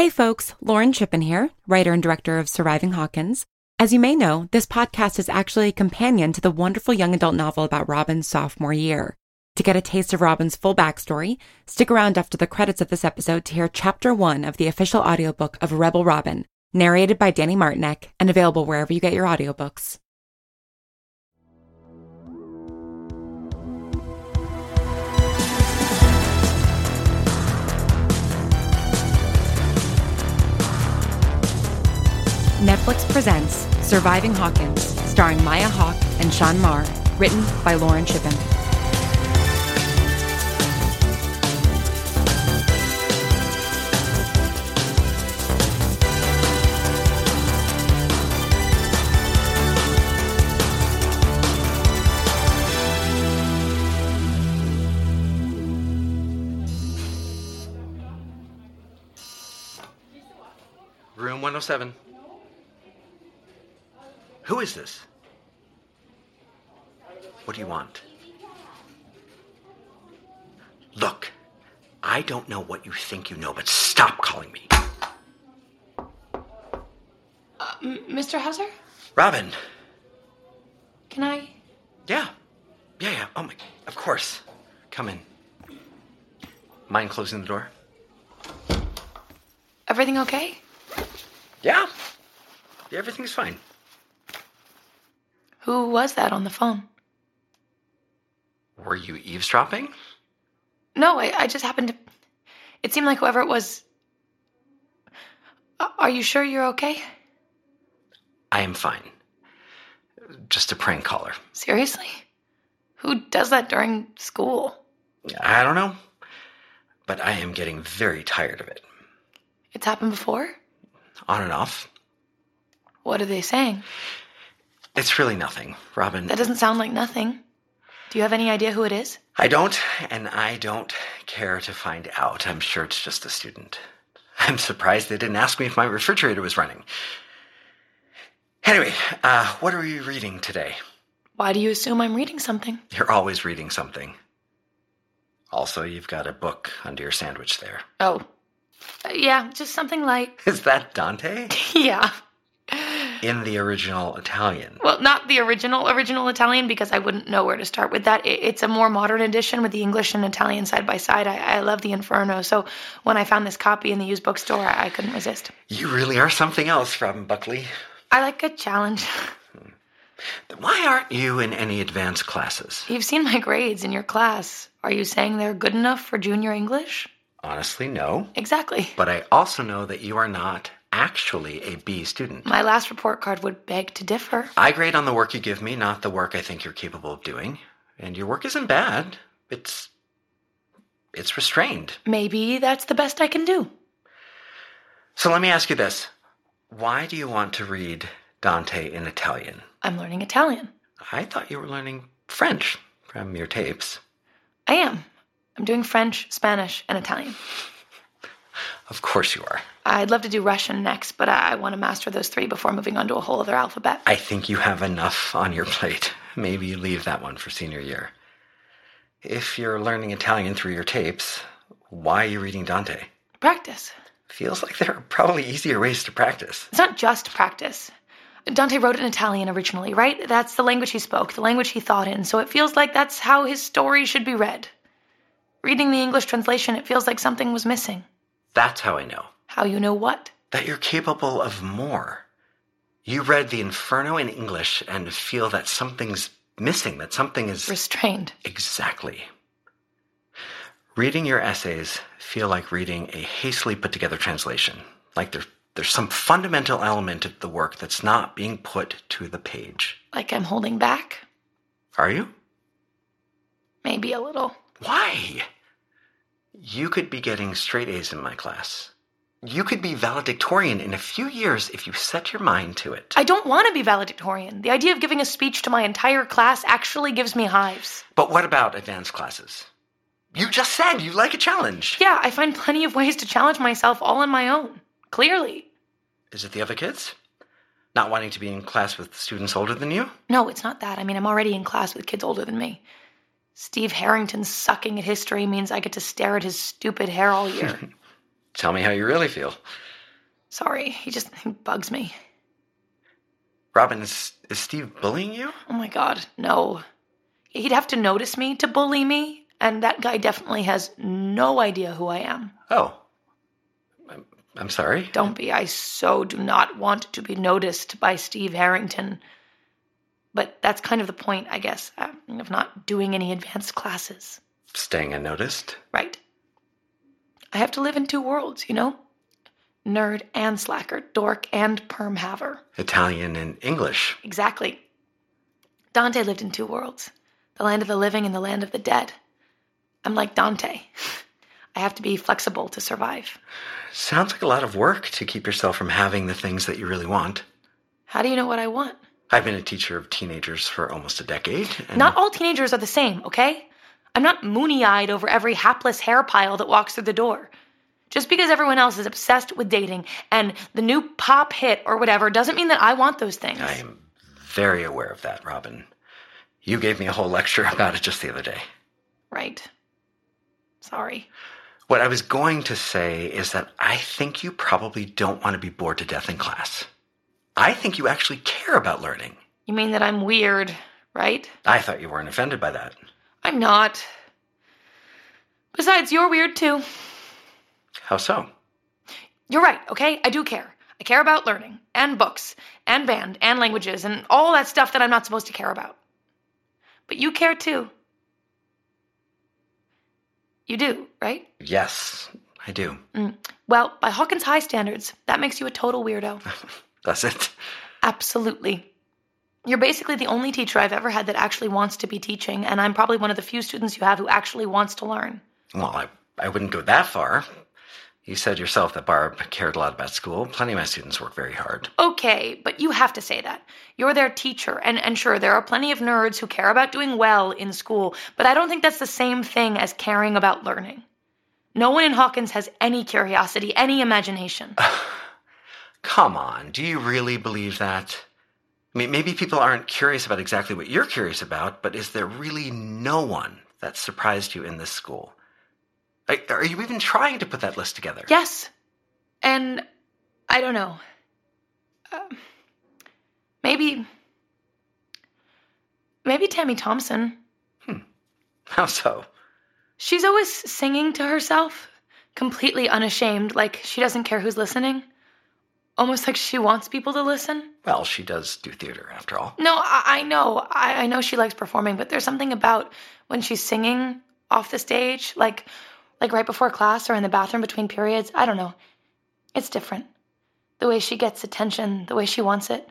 Hey folks, Lauren Shippen here, writer and director of Surviving Hawkins. As you may know, this podcast is actually a companion to the wonderful young adult novel about Robin's sophomore year. To get a taste of Robin's full backstory, stick around after the credits of this episode to hear chapter one of the official audiobook of Rebel Robin, narrated by Danny Martinek and available wherever you get your audiobooks. Netflix presents Surviving Hawkins, starring Maya Hawke and Sean Maher, written by Lauren Shippen. Room 107. Who is this? What do you want? Look, I don't know what you think you know, but stop calling me. Uh, m- Mr. Hauser, Robin. can I? Yeah. Yeah, yeah. Oh my. Of course. Come in. Mind closing the door? Everything okay? Yeah. Yeah, everything's fine. Who was that on the phone? Were you eavesdropping? No, I, I just happened to. It seemed like whoever it was. Are you sure you're okay? I am fine. Just a prank caller. Seriously? Who does that during school? I don't know. But I am getting very tired of it. It's happened before? On and off. What are they saying? It's really nothing, Robin. That doesn't sound like nothing. Do you have any idea who it is? I don't, and I don't care to find out. I'm sure it's just a student. I'm surprised they didn't ask me if my refrigerator was running. Anyway, uh, what are we reading today? Why do you assume I'm reading something? You're always reading something. Also, you've got a book under your sandwich there. Oh. Uh, yeah, just something like. Is that Dante? yeah. In the original Italian. Well, not the original original Italian because I wouldn't know where to start with that. It- It's a more modern edition with the English and Italian side by side. I, I love the Inferno, so when I found this copy in the used bookstore, I, I couldn't resist. You really are something else, Robin Buckley. I like a challenge. Why aren't you in any advanced classes? You've seen my grades in your class. Are you saying they're good enough for junior English? Honestly, no. Exactly. But I also know that you are not actually a B student. My last report card would beg to differ. I grade on the work you give me, not the work I think you're capable of doing. And your work isn't bad. It's it's restrained. Maybe that's the best I can do. So let me ask you this. Why do you want to read Dante in Italian? I'm learning Italian. I thought you were learning French from your tapes. I am. I'm doing French, Spanish, and Italian. Of course you are. I'd love to do Russian next, but I, want to master those three before moving on to a whole other alphabet. I think you have enough on your plate. Maybe you leave that one for senior year. If you're learning Italian through your tapes, why are you reading Dante? Practice. Feels like there are probably easier ways to practice. It's not just practice. Dante wrote in Italian originally, right? That's the language he spoke, the language he thought in, so it feels like that's how his story should be read. Reading the English translation, it feels like something was missing. That's how I know How you know what? that you're capable of more. You read the Inferno in English and feel that something's missing, that something is. Restrained. Exactly. Reading your essays feel like reading a hastily put together translation, like there, there's some fundamental element of the work that's not being put to the page. Like I'm holding back? Are you? Maybe a little. Why? You could be getting straight A's in my class. You could be valedictorian in a few years if you set your mind to it. I don't want to be valedictorian. The idea of giving a speech to my entire class actually gives me hives. But what about advanced classes? You just said you like a challenge. Yeah, I find plenty of ways to challenge myself all on my own. Clearly. Is it the other kids? Not wanting to be in class with students older than you? No, it's not that. I mean, I'm already in class with kids older than me. Steve Harrington sucking at history means I get to stare at his stupid hair all year. Tell me how you really feel. Sorry, he just he bugs me. Robin, is, is Steve bullying you? Oh my god, no. He'd have to notice me to bully me, and that guy definitely has no idea who I am. Oh. I'm, I'm sorry. Don't be. I so do not want to be noticed by Steve Harrington. But that's kind of the point, I guess, uh, of not doing any advanced classes. Staying unnoticed? Right. I have to live in two worlds, you know? Nerd and slacker, dork and perm haver. Italian and English. Exactly. Dante lived in two worlds the land of the living and the land of the dead. I'm like Dante. I have to be flexible to survive. Sounds like a lot of work to keep yourself from having the things that you really want. How do you know what I want? I've been a teacher of teenagers for almost a decade. And Not all teenagers are the same, okay? I'm not moony eyed over every hapless hair pile that walks through the door. Just because everyone else is obsessed with dating and the new pop hit or whatever doesn't mean that I want those things. I am very aware of that, Robin. You gave me a whole lecture about it just the other day. Right. Sorry. What I was going to say is that I think you probably don't want to be bored to death in class. I think you actually care about learning. You mean that I'm weird, right? I thought you weren't offended by that. I'm not. Besides, you're weird too. How so? You're right, okay? I do care. I care about learning, and books, and band, and languages, and all that stuff that I'm not supposed to care about. But you care too. You do, right? Yes, I do. Mm. Well, by Hawkins High standards, that makes you a total weirdo. Does it? Absolutely. You're basically the only teacher I've ever had that actually wants to be teaching, and I'm probably one of the few students you have who actually wants to learn. Well, I, I wouldn't go that far. You said yourself that Barb cared a lot about school. Plenty of my students work very hard. Okay, but you have to say that. You're their teacher, and, and sure, there are plenty of nerds who care about doing well in school, but I don't think that's the same thing as caring about learning. No one in Hawkins has any curiosity, any imagination. Come on, do you really believe that? I mean, maybe people aren't curious about exactly what you're curious about, but is there really no one that surprised you in this school? Are, are you even trying to put that list together? yes. And I don't know. Um maybe. Maybe Tammy Thompson. How so? She's always singing to herself, completely unashamed, like she doesn't care who's listening. Almost like she wants people to listen. Well, she does do theater, after all. No, I, I know. I, I know she likes performing, but there's something about when she's singing off the stage, like like right before class or in the bathroom between periods. I don't know. It's different. The way she gets attention, the way she wants it.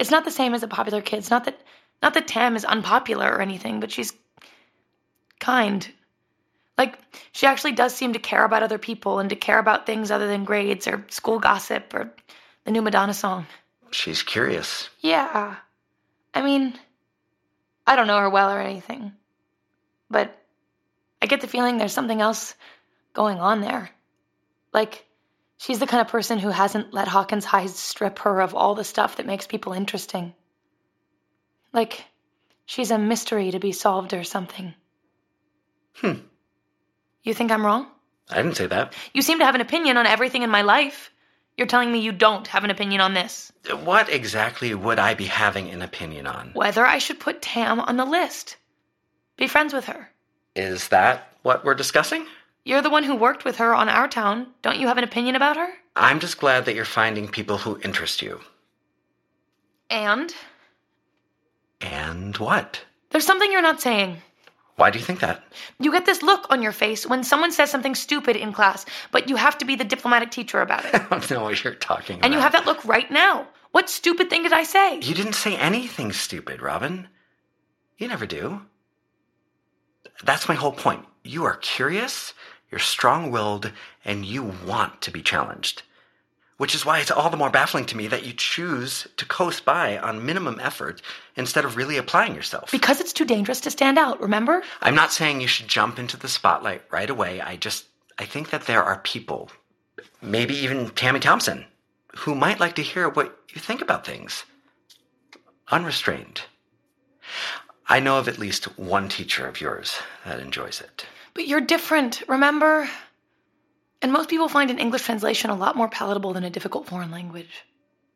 It's not the same as a popular kid. It's not that not that Tam is unpopular or anything, but she's kind. Like she actually does seem to care about other people and to care about things other than grades or school gossip or the new Madonna song. She's curious. Yeah. I mean, I don't know her well or anything. But I get the feeling there's something else going on there. Like, she's the kind of person who hasn't let Hawkins High strip her of all the stuff that makes people interesting. Like, she's a mystery to be solved or something. Hmm. You think I'm wrong? I didn't say that. You seem to have an opinion on everything in my life. You're telling me you don't have an opinion on this. What exactly would I be having an opinion on? Whether I should put Tam on the list. Be friends with her. Is that what we're discussing? You're the one who worked with her on our town. Don't you have an opinion about her? I'm just glad that you're finding people who interest you. And And what? there's something you're not saying. Why do you think that? You get this look on your face when someone says something stupid in class, but you have to be the diplomatic teacher about it. I don't know what you're talking about. and you have that look right now. What stupid thing did I say? You didn't say anything stupid, Robin. You never do. That's my whole point. You are curious, you're strong willed, and you want to be challenged. Which is why it's all the more baffling to me that you choose to coast by on minimum effort instead of really applying yourself. Because it's too dangerous to stand out, remember? I'm not saying you should jump into the spotlight right away. I just, I think that there are people, maybe even Tammy Thompson, who might like to hear what you think about things. Unrestrained. I know of at least one teacher of yours that enjoys it. But you're different, remember? And most people find an English translation a lot more palatable than a difficult foreign language.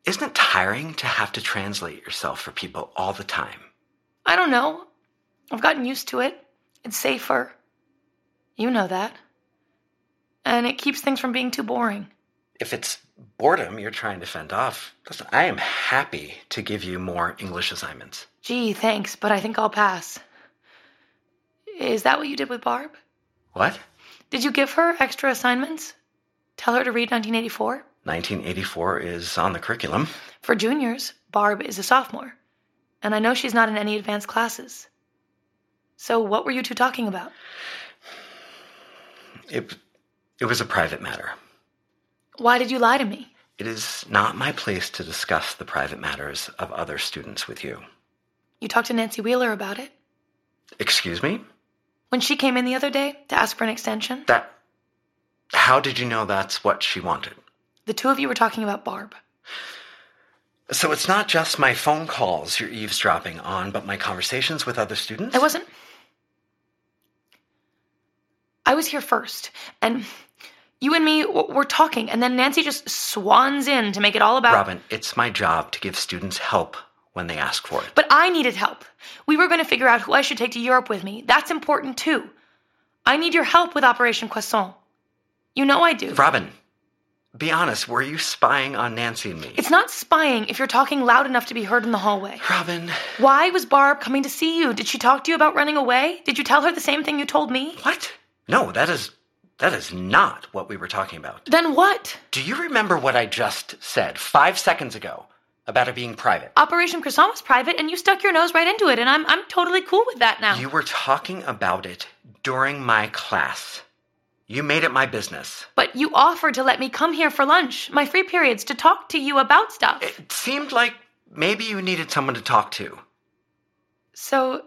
Isn't it tiring to have to translate yourself for people all the time? I don't know. I've gotten used to it. It's safer. You know that. And it keeps things from being too boring. If it's boredom you're trying to fend off, listen, I am happy to give you more English assignments. Gee, thanks, but I think I'll pass. Is that what you did with Barb? What? Did you give her extra assignments? Tell her to read 1984? 1984 is on the curriculum. For juniors, Barb is a sophomore. And I know she's not in any advanced classes. So, what were you two talking about? It, it was a private matter. Why did you lie to me? It is not my place to discuss the private matters of other students with you. You talked to Nancy Wheeler about it? Excuse me? When she came in the other day to ask for an extension? That. How did you know that's what she wanted? The two of you were talking about Barb. So it's not just my phone calls you're eavesdropping on, but my conversations with other students? I wasn't. I was here first, and you and me w- were talking, and then Nancy just swans in to make it all about. Robin, it's my job to give students help when they ask for it. But I needed help. We were going to figure out who I should take to Europe with me. That's important too. I need your help with Operation Croissant. You know I do. Robin, be honest, were you spying on Nancy and me? It's not spying if you're talking loud enough to be heard in the hallway. Robin, Why was Barb coming to see you? Did she talk to you about running away? Did you tell her the same thing you told me? what? No, that is that is not what we were talking about. Then what? Do you remember what I just said 5 seconds ago about it being private? Operation Croissant was private and you stuck your nose right into it and I'm I'm totally cool with that now. You were talking about it during my class. You made it my business. but you offered to let me come here for lunch, my free periods to talk to you about stuff. It seemed like maybe you needed someone to talk to. so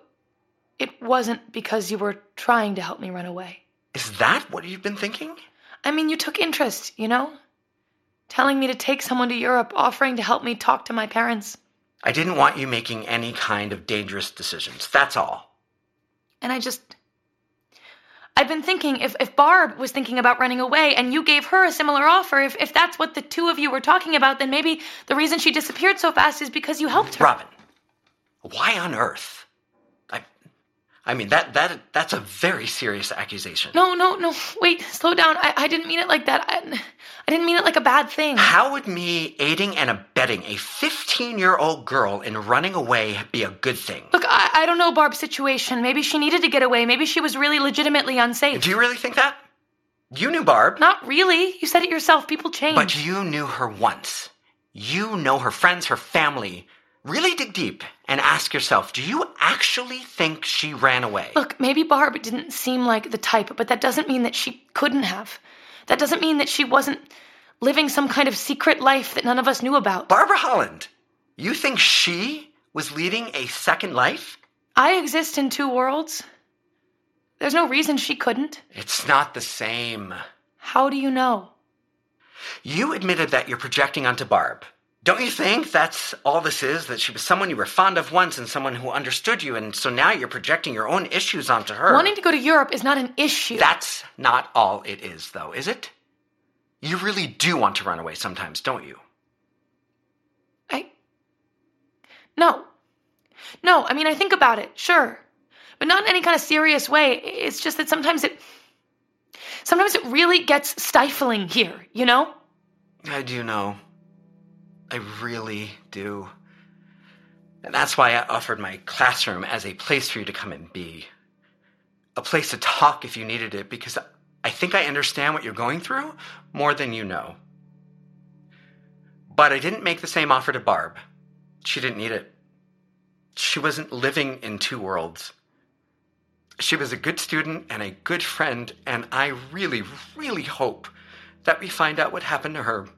it wasn't because you were trying to help me run away. Is that what you've been thinking? I mean, you took interest, you know? Telling me to take someone to Europe, offering to help me talk to my parents. I didn't want you making any kind of dangerous decisions. That's all. And I just. I've been thinking if, if Barb was thinking about running away and you gave her a similar offer, if, if that's what the two of you were talking about, then maybe the reason she disappeared so fast is because you helped her. Robin, why on earth? I mean that that that's a very serious accusation. No, no, no. Wait, slow down. I, I didn't mean it like that. I, I didn't mean it like a bad thing. How would me aiding and abetting a 15-year-old girl in running away be a good thing? Look, I, I don't know Barb's situation. Maybe she needed to get away. Maybe she was really legitimately unsafe. Do you really think that? You knew Barb, Not really. You said it yourself. People change. but you knew her once. You know her friends, her family. Really dig deep and ask yourself, do you actually think she ran away? Look, maybe Barb didn't seem like the type, but that doesn't mean that she couldn't have. That doesn't mean that she wasn't living some kind of secret life that none of us knew about. Barbara Holland, you think she was leading a second life? I exist in two worlds. There's no reason she couldn't. It's not the same. How do you know? You admitted that you're projecting onto Barb. Don't you think that's all this is? That she was someone you were fond of once and someone who understood you, and so now you're projecting your own issues onto her? Wanting to go to Europe is not an issue. That's not all it is, though, is it? You really do want to run away sometimes, don't you? I. No. No, I mean, I think about it, sure. But not in any kind of serious way. It's just that sometimes it. Sometimes it really gets stifling here, you know? I do know. I really do. And that's why I offered my classroom as a place for you to come and be. A place to talk if you needed it, because I think I understand what you're going through more than you know. But I didn't make the same offer to Barb. She didn't need it. She wasn't living in two worlds. She was a good student and a good friend, and I really, really hope that we find out what happened to her.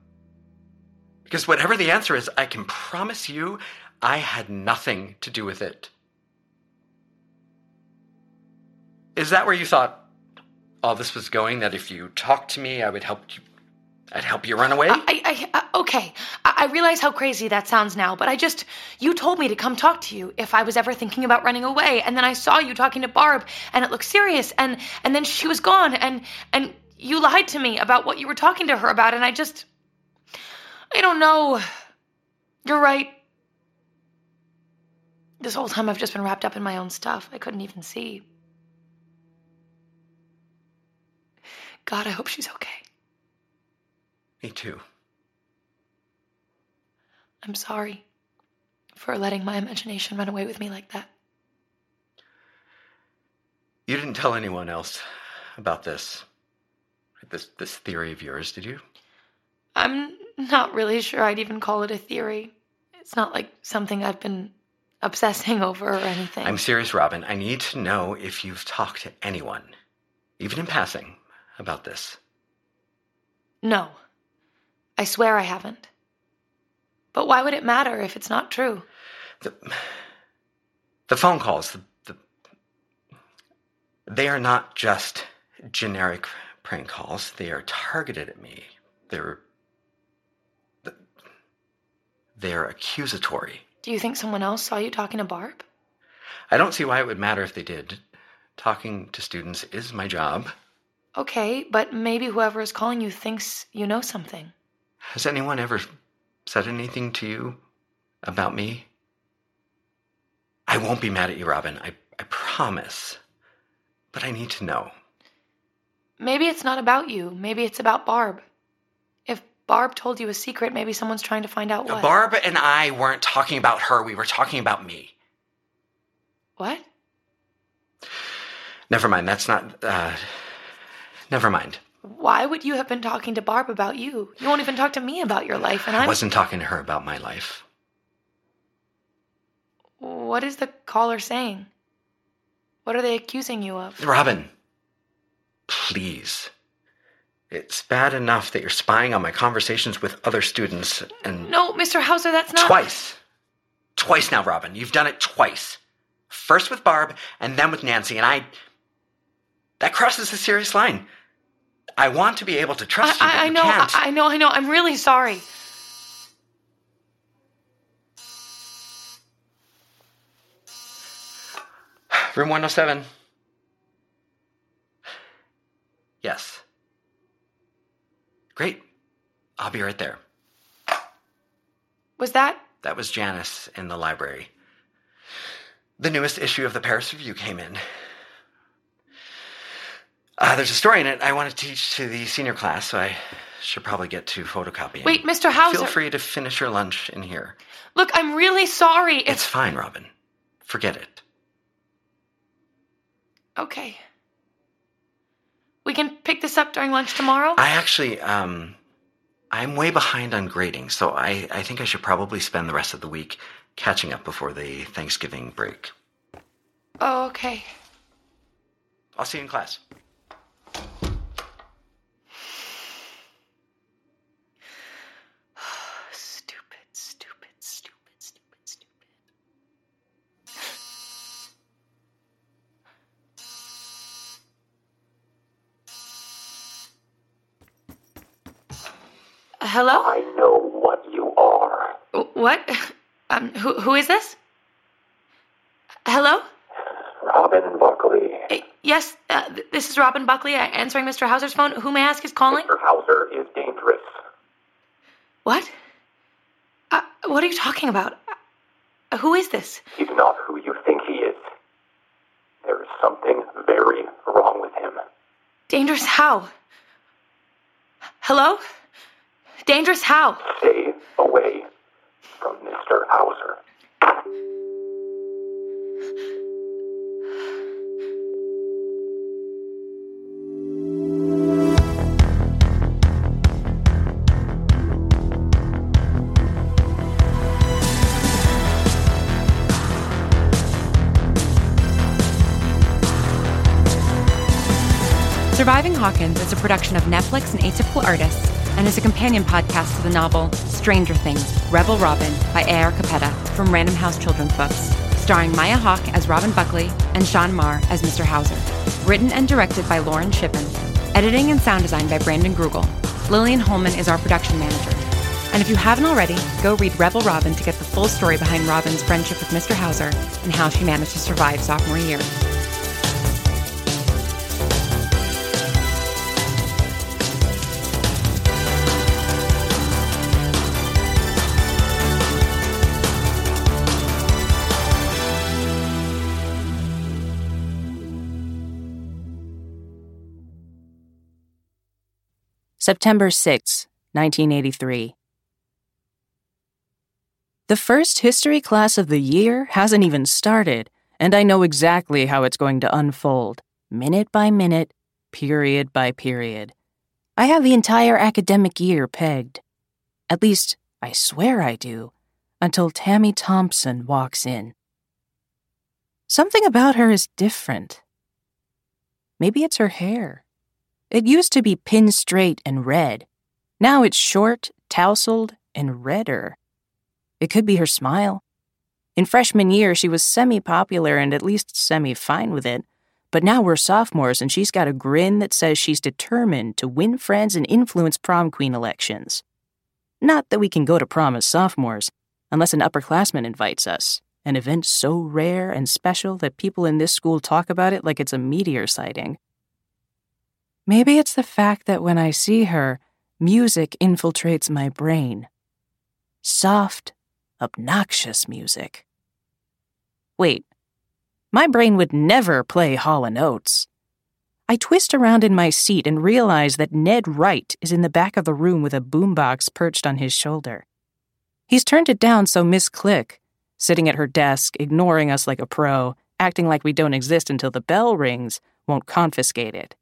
Because whatever the answer is, I can promise you I had nothing to do with it. Is that where you thought all this was going? That if you talked to me, I would help you. I'd help you run away? I, I, I uh, okay. I, I realize how crazy that sounds now, but I just, you told me to come talk to you if I was ever thinking about running away, and then I saw you talking to Barb, and it looked serious, and and then she was gone, and and You lied to me about what you were talking to her about, and I just. I don't know. You're right. This whole time I've just been wrapped up in my own stuff. I couldn't even see. God, I hope she's okay. Me too. I'm sorry for letting my imagination run away with me like that. You didn't tell anyone else about this. This this theory of yours, did you? I'm not really sure I'd even call it a theory. It's not like something I've been obsessing over or anything. I'm serious, Robin. I need to know if you've talked to anyone, even in passing, about this. No. I swear I haven't. But why would it matter if it's not true? The, the phone calls, the, the, they are not just generic prank calls. They are targeted at me. They're they're accusatory. Do you think someone else saw you talking to Barb? I don't see why it would matter if they did. Talking to students is my job. Okay, but maybe whoever is calling you thinks you know something. Has anyone ever said anything to you about me? I won't be mad at you, Robin. I, I promise. But I need to know. Maybe it's not about you. Maybe it's about Barb. Barb told you a secret, maybe someone's trying to find out what. Barb and I weren't talking about her. We were talking about me. What? Never mind. That's not. Uh, never mind. Why would you have been talking to Barb about you? You won't even talk to me about your life, and I wasn't talking to her about my life. What is the caller saying? What are they accusing you of? Robin, please. It's bad enough that you're spying on my conversations with other students and. No, Mr. Hauser, that's not. Twice. Twice now, Robin. You've done it twice. First with Barb, and then with Nancy, and I. That crosses a serious line. I want to be able to trust I, you. I, I you know, can't. I, I know, I know. I'm really sorry. Room 107. Yes. Great. I'll be right there. Was that? That was Janice in the library. The newest issue of the Paris Review came in. Uh, there's a story in it I want to teach to the senior class, so I should probably get to photocopying. Wait, Mr. Hauser. Feel free to finish your lunch in here. Look, I'm really sorry. It's It's. fine, Robin. Forget it. Okay. We can pick this up during lunch tomorrow? I actually, um, I'm way behind on grading, so I, I think I should probably spend the rest of the week catching up before the Thanksgiving break. oh, okay. I'll see you in class. Stupid, stupid, stupid, stupid, stupid. Hello? I know what you are. What? Um, who, who is this? Hello? Robin Buckley. Uh, Yes, uh, th- this is Robin Buckley uh, answering Mr. Hauser's phone. Who may I ask is calling? Mr. Hauser is dangerous. What? Uh, what are you talking about? Uh, who is this? He's not who you think he is. There is something very wrong with him. Dangerous how? Hello? Dangerous how? Stay away from Mr. Hauser. Surviving Hawkins is a production of Netflix and Atypical Artists and is a companion podcast to the novel Stranger Things Rebel Robin by A.R. Capetta from Random House Children's Books, starring Maya Hawke as Robin Buckley and Sean Maher as Mr. Hauser. Written and directed by Lauren Shippen. Editing and sound design by Brandon Grugle. Lillian Holman is our production manager. And if you haven't already, go read Rebel Robin to get the full story behind Robin's friendship with Mr. Hauser and how she managed to survive sophomore year. September 6, 1983. The first history class of the year hasn't even started, and I know exactly how it's going to unfold, minute by minute, period by period. I have the entire academic year pegged. At least, I swear I do, until Tammy Thompson walks in. Something about her is different. Maybe it's her hair. It used to be pin straight and red. Now it's short, tousled, and redder. It could be her smile. In freshman year, she was semi popular and at least semi fine with it. But now we're sophomores and she's got a grin that says she's determined to win friends and influence prom queen elections. Not that we can go to prom as sophomores, unless an upperclassman invites us, an event so rare and special that people in this school talk about it like it's a meteor sighting. Maybe it's the fact that when I see her, music infiltrates my brain. Soft, obnoxious music. Wait, my brain would never play Hall & Oates. I twist around in my seat and realize that Ned Wright is in the back of the room with a boombox perched on his shoulder. He's turned it down so Miss Click, sitting at her desk, ignoring us like a pro, acting like we don't exist until the bell rings, won't confiscate it.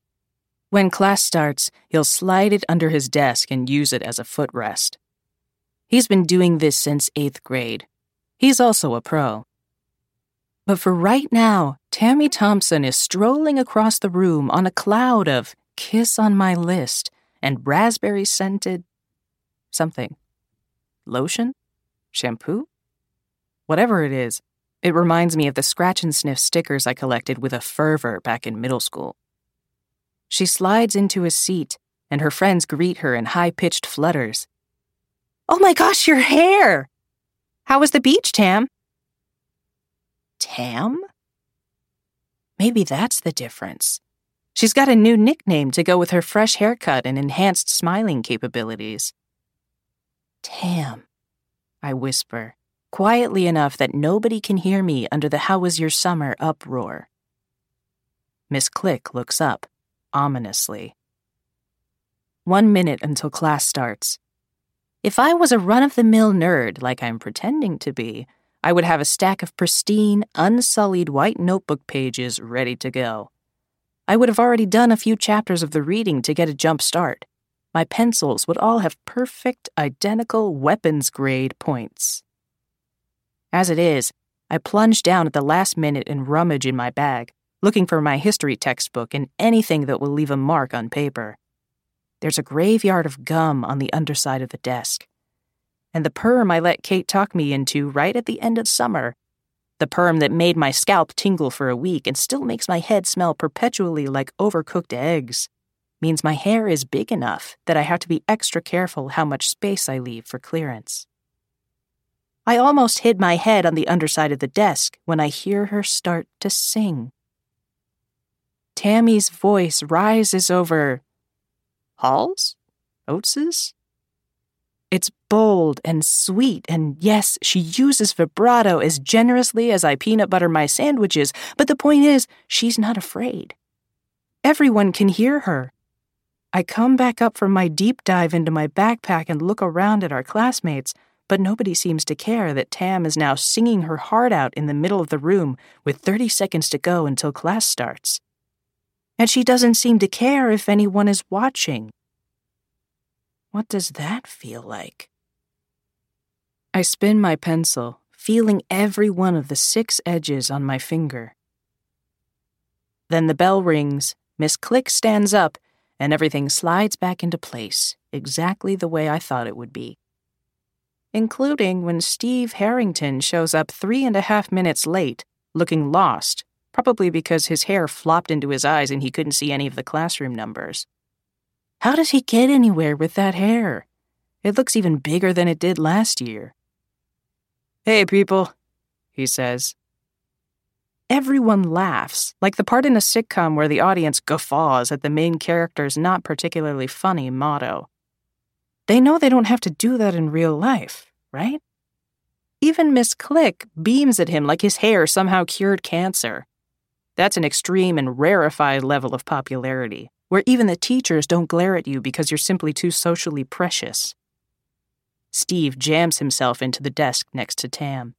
When class starts, he'll slide it under his desk and use it as a footrest. He's been doing this since eighth grade. He's also a pro. But for right now, Tammy Thompson is strolling across the room on a cloud of kiss on my list and raspberry scented something. Lotion? Shampoo? Whatever it is, it reminds me of the scratch and sniff stickers I collected with a fervor back in middle school. She slides into a seat, and her friends greet her in high pitched flutters. Oh my gosh, your hair! How was the beach, Tam? Tam? Maybe that's the difference. She's got a new nickname to go with her fresh haircut and enhanced smiling capabilities. Tam, I whisper, quietly enough that nobody can hear me under the How Was Your Summer uproar. Miss Click looks up ominously. One minute until class starts. If I was a run of the mill nerd like I'm pretending to be, I would have a stack of pristine, unsullied white notebook pages ready to go. I would have already done a few chapters of the reading to get a jump start. My pencils would all have perfect, identical weapons grade points. As it is, I plunge down at the last minute and rummage in my bag, looking for my history textbook and anything that will leave a mark on paper. There's a graveyard of gum on the underside of the desk. And the perm I let Kate talk me into right at the end of summer. The perm that made my scalp tingle for a week and still makes my head smell perpetually like overcooked eggs means my hair is big enough that I have to be extra careful how much space I leave for clearance. I almost hid my head on the underside of the desk when I hear her start to sing. Tammy's voice rises over Halls? Oatses? It's bold and sweet, and yes, she uses vibrato as generously as I peanut butter my sandwiches, but the point is, she's not afraid. Everyone can hear her. I come back up from my deep dive into my backpack and look around at our classmates, but nobody seems to care that Tam is now singing her heart out in the middle of the room with 30 seconds to go until class starts and she doesn't seem to care if anyone is watching. What does that feel like? I spin my pencil, feeling every one of the six edges on my finger. Then the bell rings, Miss Click stands up, and everything slides back into place, exactly the way I thought it would be. Including when Steve Harrington shows up three and a half minutes late, looking lost probably because his hair flopped into his eyes and he couldn't see any of the classroom numbers. How does he get anywhere with that hair? It looks even bigger than it did last year. Hey, people, he says. Everyone laughs, like the part in a sitcom where the audience guffaws at the main character's not particularly funny motto. They know they don't have to do that in real life, right? Even Miss Click beams at him like his hair somehow cured cancer. That's an extreme and rarefied level of popularity, where even the teachers don't glare at you because you're simply too socially precious. Steve jams himself into the desk next to Tam.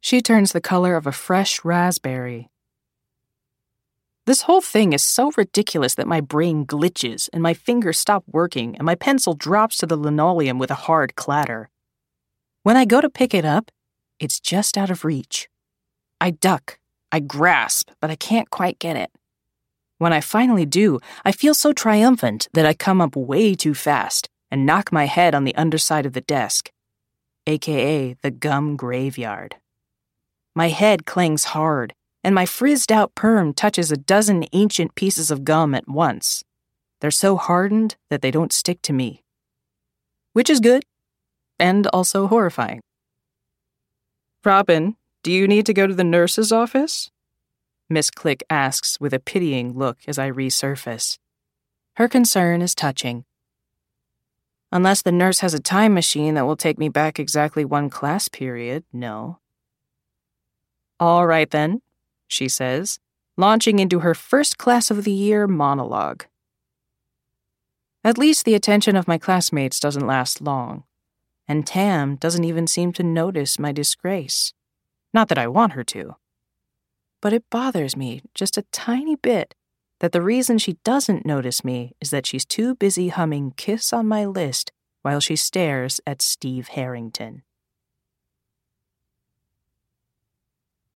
She turns the color of a fresh raspberry. This whole thing is so ridiculous that my brain glitches and my fingers stop working and my pencil drops to the linoleum with a hard clatter. When I go to pick it up, it's just out of reach. I duck, I grasp, but I can't quite get it. When I finally do, I feel so triumphant that I come up way too fast and knock my head on the underside of the desk, aka the gum graveyard. My head clangs hard, and my frizzed out perm touches a dozen ancient pieces of gum at once. They're so hardened that they don't stick to me. Which is good, and also horrifying. Robin, do you need to go to the nurse's office? Miss Click asks with a pitying look as I resurface. Her concern is touching. Unless the nurse has a time machine that will take me back exactly one class period, no. All right then, she says, launching into her first class of the year monologue. At least the attention of my classmates doesn't last long, and Tam doesn't even seem to notice my disgrace. Not that I want her to but it bothers me just a tiny bit that the reason she doesn't notice me is that she's too busy humming Kiss on My List while she stares at Steve Harrington.